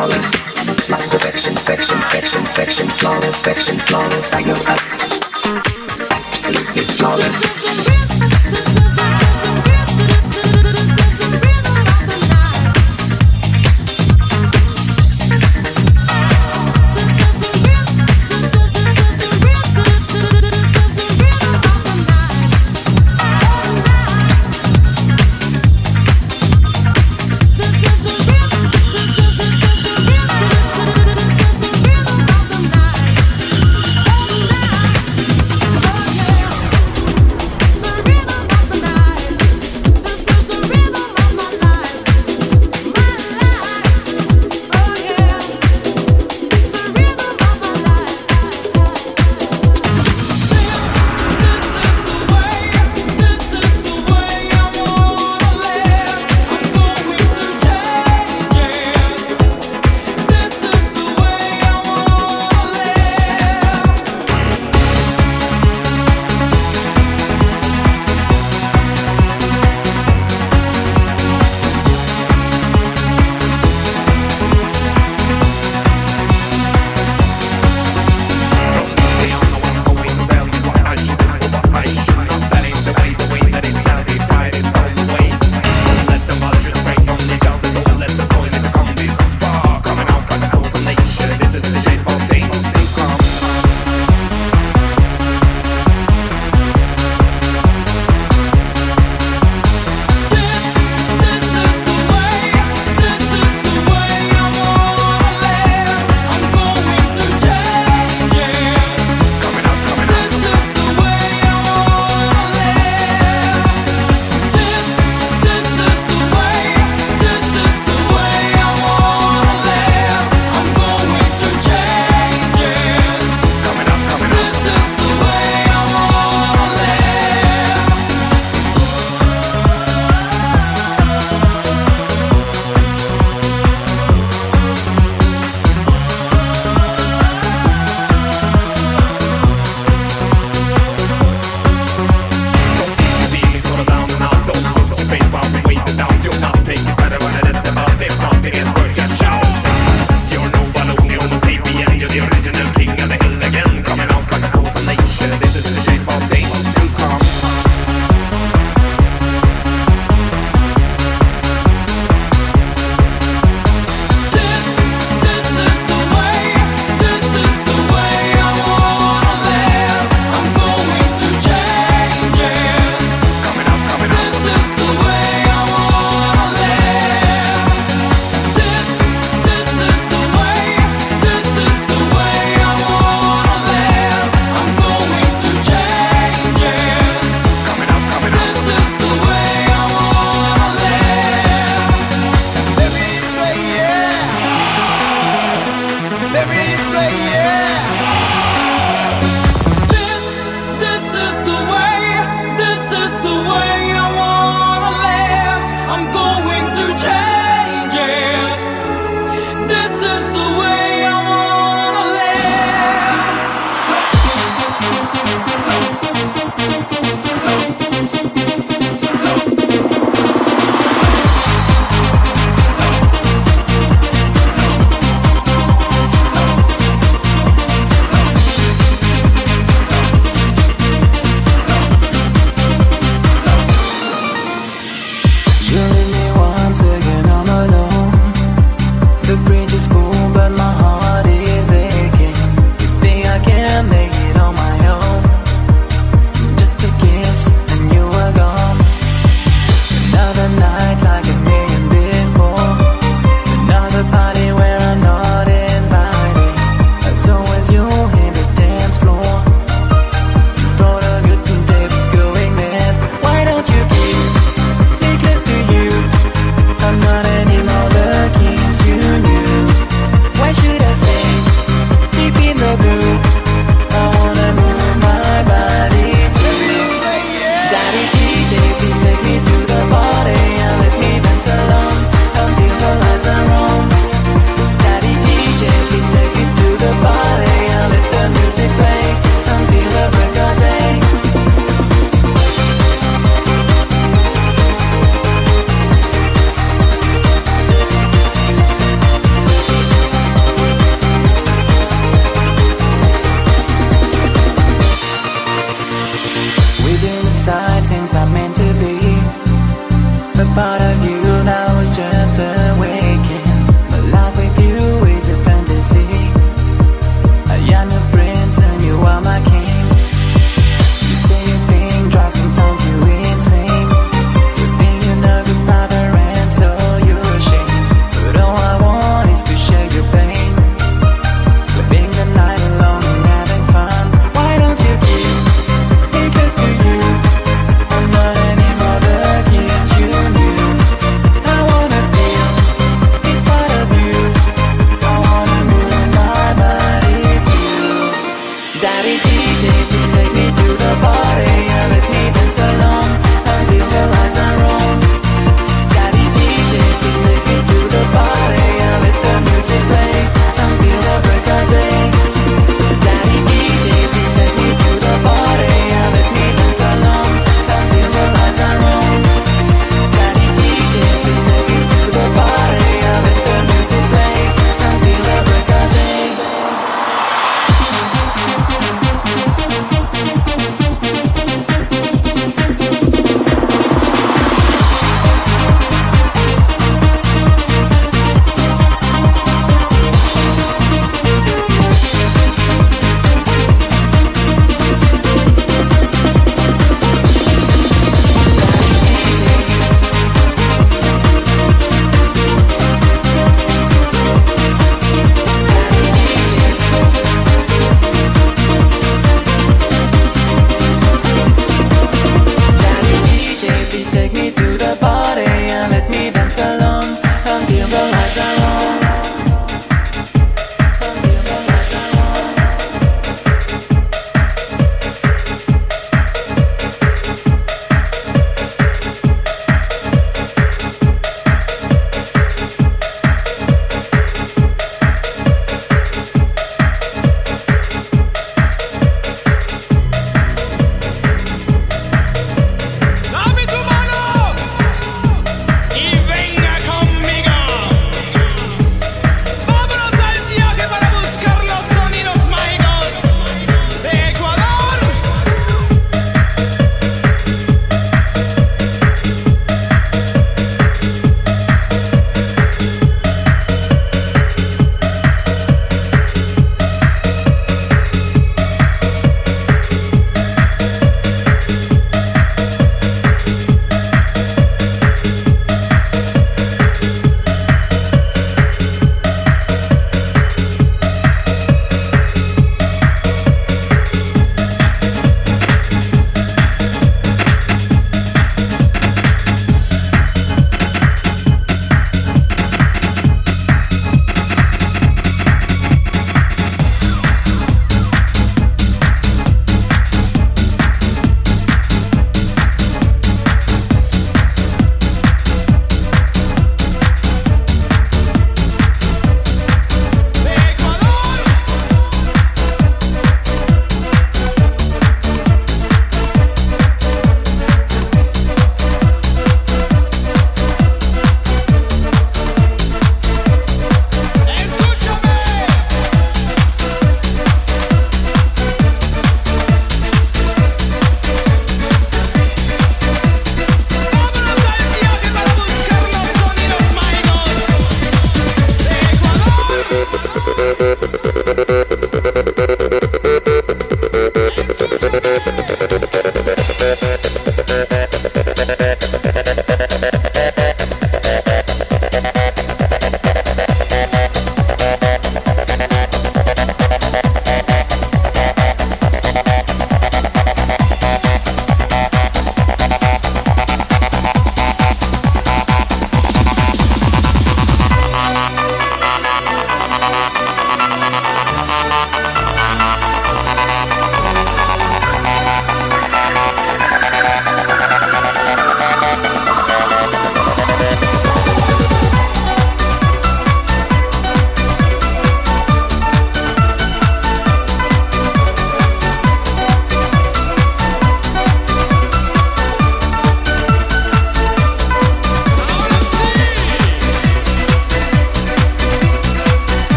flawless. It's perfection, perfection, perfection, perfection, flawless, perfection, flawless. I know us. Absolutely flawless.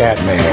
You.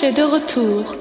marché de retour.